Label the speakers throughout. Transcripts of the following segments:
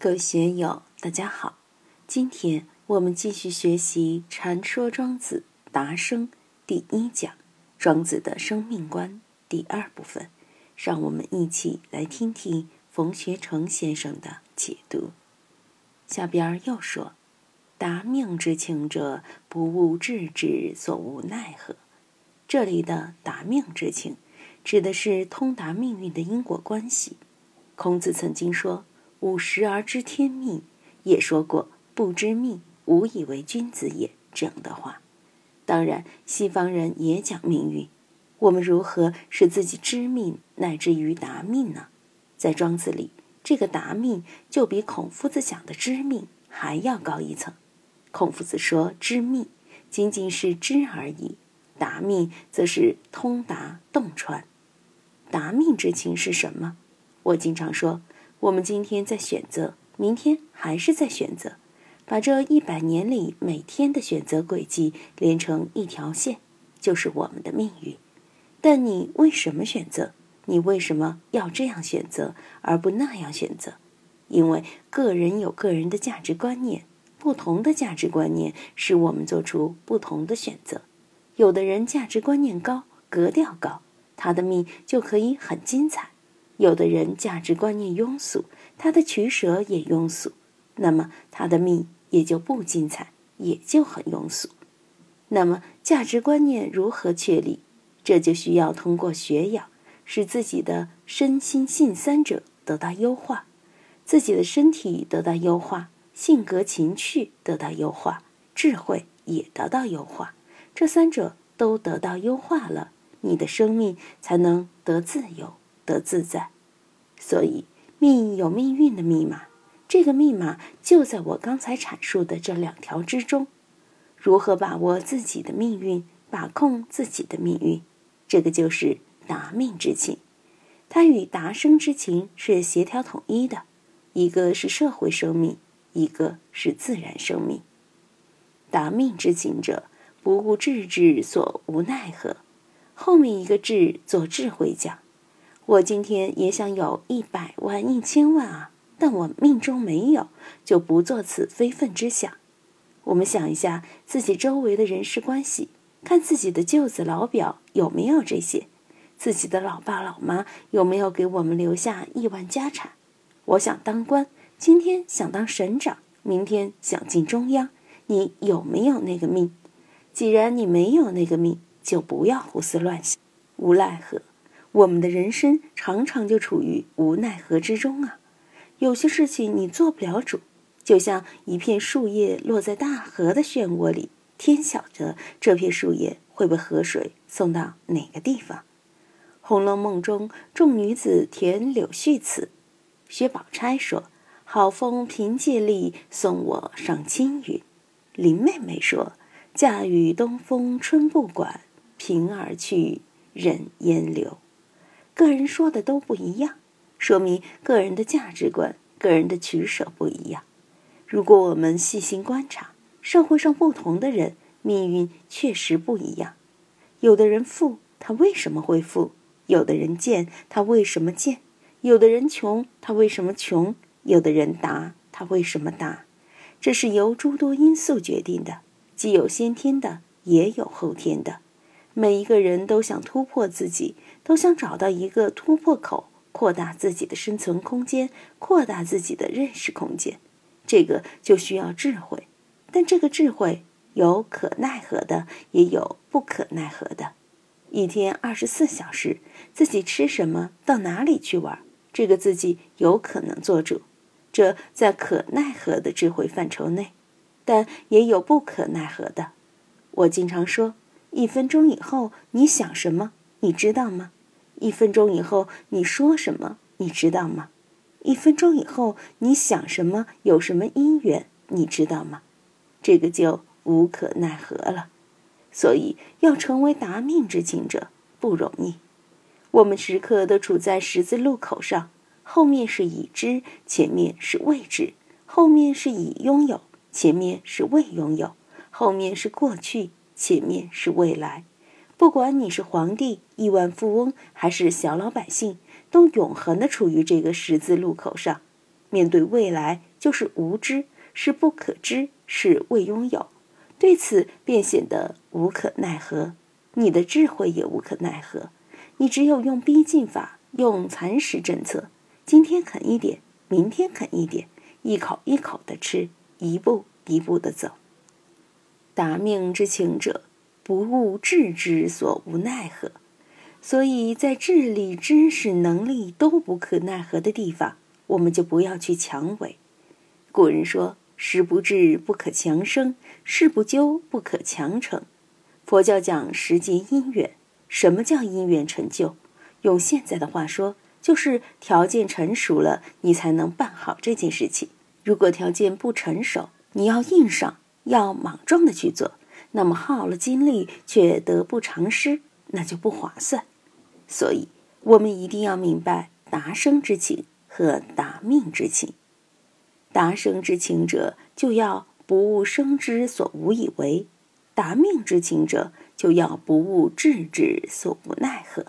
Speaker 1: 各位学友，大家好！今天我们继续学习《禅说庄子达生》第一讲《庄子的生命观》第二部分，让我们一起来听听冯学成先生的解读。下边又说：“达命之情者，不务治之所无奈何。”这里的“达命之情”指的是通达命运的因果关系。孔子曾经说。五十而知天命，也说过“不知命，无以为君子也”这样的话。当然，西方人也讲命运。我们如何使自己知命，乃至于达命呢？在庄子里，这个达命就比孔夫子讲的知命还要高一层。孔夫子说知命仅仅是知而已，达命则是通达洞穿。达命之情是什么？我经常说。我们今天在选择，明天还是在选择，把这一百年里每天的选择轨迹连成一条线，就是我们的命运。但你为什么选择？你为什么要这样选择而不那样选择？因为个人有个人的价值观念，不同的价值观念使我们做出不同的选择。有的人价值观念高，格调高，他的命就可以很精彩。有的人价值观念庸俗，他的取舍也庸俗，那么他的命也就不精彩，也就很庸俗。那么价值观念如何确立？这就需要通过学养，使自己的身心性三者得到优化，自己的身体得到优化，性格情趣得到优化，智慧也得到优化。这三者都得到优化了，你的生命才能得自由。得自在，所以命有命运的密码，这个密码就在我刚才阐述的这两条之中。如何把握自己的命运，把控自己的命运，这个就是达命之情。它与达生之情是协调统一的，一个是社会生命，一个是自然生命。达命之情者，不顾智之所无奈何。后面一个智做智慧讲。我今天也想有一百万、一千万啊，但我命中没有，就不做此非分之想。我们想一下自己周围的人事关系，看自己的舅子老表有没有这些，自己的老爸老妈有没有给我们留下亿万家产。我想当官，今天想当省长，明天想进中央，你有没有那个命？既然你没有那个命，就不要胡思乱想，无奈何。我们的人生常常就处于无奈何之中啊！有些事情你做不了主，就像一片树叶落在大河的漩涡里，天晓得这片树叶会被河水送到哪个地方。《红楼梦》中众女子填柳絮词，薛宝钗说：“好风凭借力，送我上青云。”林妹妹说：“驾驭东风春不管，平而去，忍烟流。”个人说的都不一样，说明个人的价值观、个人的取舍不一样。如果我们细心观察，社会上不同的人命运确实不一样。有的人富，他为什么会富？有的人贱，他为什么贱？有的人穷，他为什么穷？有的人达，他为什么达？这是由诸多因素决定的，既有先天的，也有后天的。每一个人都想突破自己。都想找到一个突破口，扩大自己的生存空间，扩大自己的认识空间。这个就需要智慧，但这个智慧有可奈何的，也有不可奈何的。一天二十四小时，自己吃什么，到哪里去玩，这个自己有可能做主，这在可奈何的智慧范畴内，但也有不可奈何的。我经常说，一分钟以后你想什么，你知道吗？一分钟以后你说什么，你知道吗？一分钟以后你想什么，有什么因缘，你知道吗？这个就无可奈何了。所以要成为达命之情者不容易。我们时刻都处在十字路口上，后面是已知，前面是未知；后面是已拥有，前面是未拥有；后面是过去，前面是未来。不管你是皇帝、亿万富翁，还是小老百姓，都永恒的处于这个十字路口上。面对未来，就是无知，是不可知，是未拥有。对此便显得无可奈何，你的智慧也无可奈何。你只有用逼近法，用蚕食政策，今天啃一点，明天啃一点，一口一口的吃，一步一步的走。达命之情者，不务智之所无奈何。所以在智力、知识、能力都不可奈何的地方，我们就不要去强为。古人说。事不至，不可强生；事不究，不可强成。佛教讲时节因缘，什么叫因缘成就？用现在的话说，就是条件成熟了，你才能办好这件事情。如果条件不成熟，你要硬上，要莽撞的去做，那么耗了精力却得不偿失，那就不划算。所以，我们一定要明白达生之情和达命之情。达生之情者，就要不务生之所无以为；达命之情者，就要不务智之所无奈何。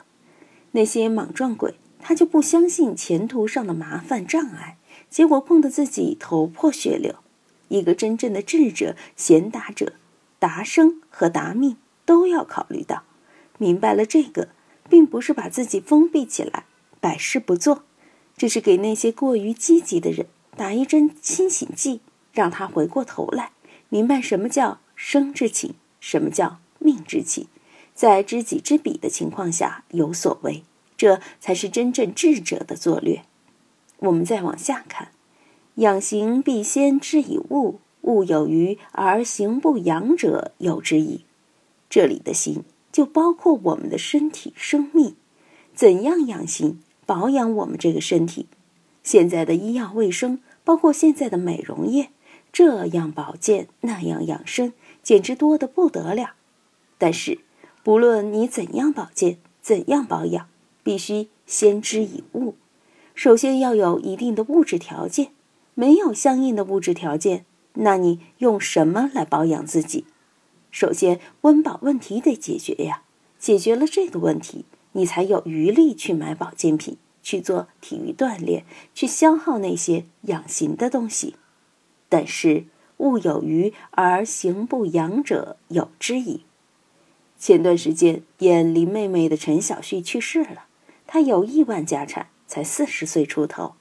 Speaker 1: 那些莽撞鬼，他就不相信前途上的麻烦障碍，结果碰得自己头破血流。一个真正的智者、贤达者，达生和达命都要考虑到。明白了这个，并不是把自己封闭起来，百事不做，这是给那些过于积极的人。打一针清醒剂，让他回过头来，明白什么叫生之情，什么叫命之情，在知己知彼的情况下有所为，这才是真正智者的作略。我们再往下看，养形必先知以物，物有余而形不养者有之矣。这里的形就包括我们的身体生命，怎样养心保养我们这个身体？现在的医药卫生。包括现在的美容业，这样保健那样养生，简直多得不得了。但是，不论你怎样保健，怎样保养，必须先知以物。首先要有一定的物质条件，没有相应的物质条件，那你用什么来保养自己？首先，温饱问题得解决呀。解决了这个问题，你才有余力去买保健品。去做体育锻炼，去消耗那些养形的东西。但是物有余而形不养者有之矣。前段时间演林妹妹的陈小旭去世了，他有亿万家产，才四十岁出头。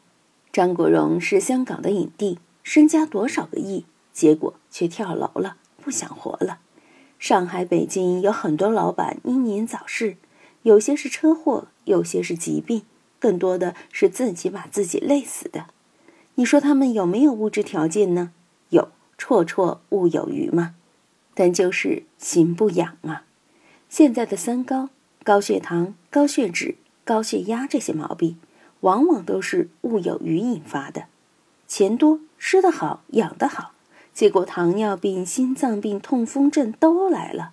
Speaker 1: 张国荣是香港的影帝，身家多少个亿，结果却跳楼了，不想活了。上海、北京有很多老板英年早逝，有些是车祸，有些是疾病。更多的是自己把自己累死的，你说他们有没有物质条件呢？有，绰绰物有余嘛。但就是心不养啊。现在的三高，高血糖、高血脂、高血压这些毛病，往往都是物有余引发的。钱多，吃得好，养得好，结果糖尿病、心脏病、痛风症都来了。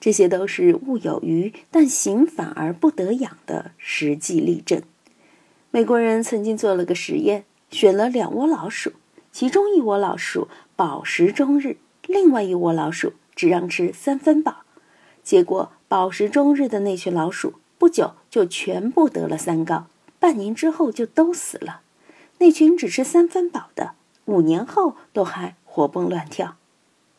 Speaker 1: 这些都是物有余，但形反而不得养的实际例证。美国人曾经做了个实验，选了两窝老鼠，其中一窝老鼠饱食终日，另外一窝老鼠只让吃三分饱。结果饱食终日的那群老鼠不久就全部得了三高，半年之后就都死了。那群只吃三分饱的，五年后都还活蹦乱跳。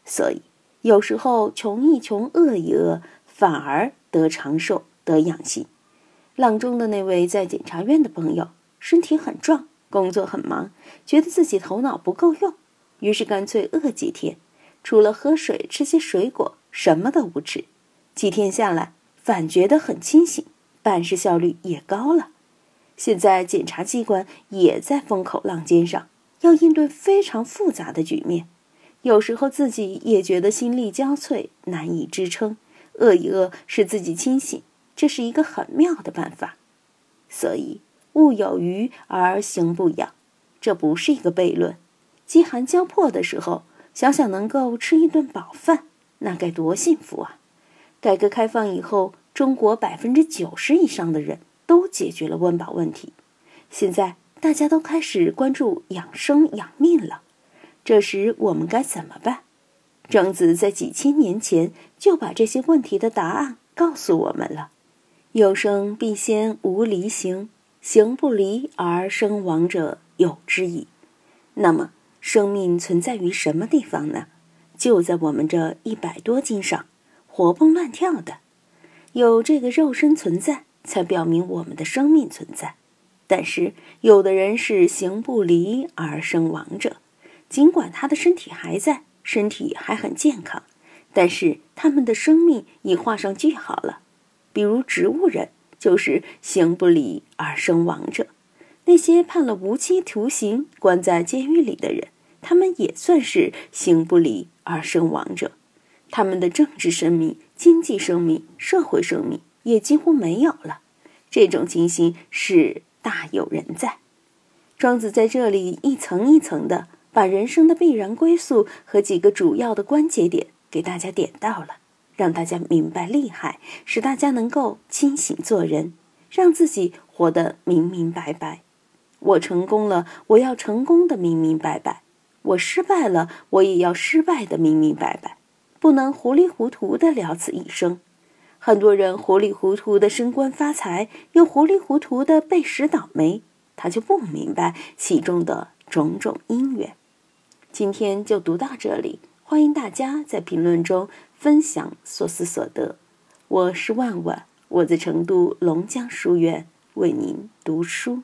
Speaker 1: 所以有时候穷一穷，饿一饿，反而得长寿，得养性。阆中的那位在检察院的朋友，身体很壮，工作很忙，觉得自己头脑不够用，于是干脆饿几天，除了喝水、吃些水果，什么都不吃。几天下来，反觉得很清醒，办事效率也高了。现在检察机关也在风口浪尖上，要应对非常复杂的局面，有时候自己也觉得心力交瘁，难以支撑，饿一饿使自己清醒。这是一个很妙的办法，所以物有余而形不养，这不是一个悖论。饥寒交迫的时候，想想能够吃一顿饱饭，那该多幸福啊！改革开放以后，中国百分之九十以上的人都解决了温饱问题，现在大家都开始关注养生养命了。这时我们该怎么办？庄子在几千年前就把这些问题的答案告诉我们了。有生必先无离形，形不离而生亡者有之矣。那么，生命存在于什么地方呢？就在我们这一百多斤上，活蹦乱跳的。有这个肉身存在，才表明我们的生命存在。但是，有的人是行不离而生亡者，尽管他的身体还在，身体还很健康，但是他们的生命已画上句号了。比如植物人，就是行不离而生亡者。那些判了无期徒刑、关在监狱里的人，他们也算是行不离而生亡者。他们的政治生命、经济生命、社会生命也几乎没有了。这种情形是大有人在。庄子在这里一层一层的把人生的必然归宿和几个主要的关节点给大家点到了，让大家明白厉害，使大家能够清醒做人，让自己活得明明白白。我成功了，我要成功的明明白白；我失败了，我也要失败的明明白白。不能糊里糊涂的了此一生。很多人糊里糊涂的升官发财，又糊里糊涂的被使倒霉，他就不明白其中的种种因缘。今天就读到这里，欢迎大家在评论中分享所思所得。我是万万，我在成都龙江书院为您读书。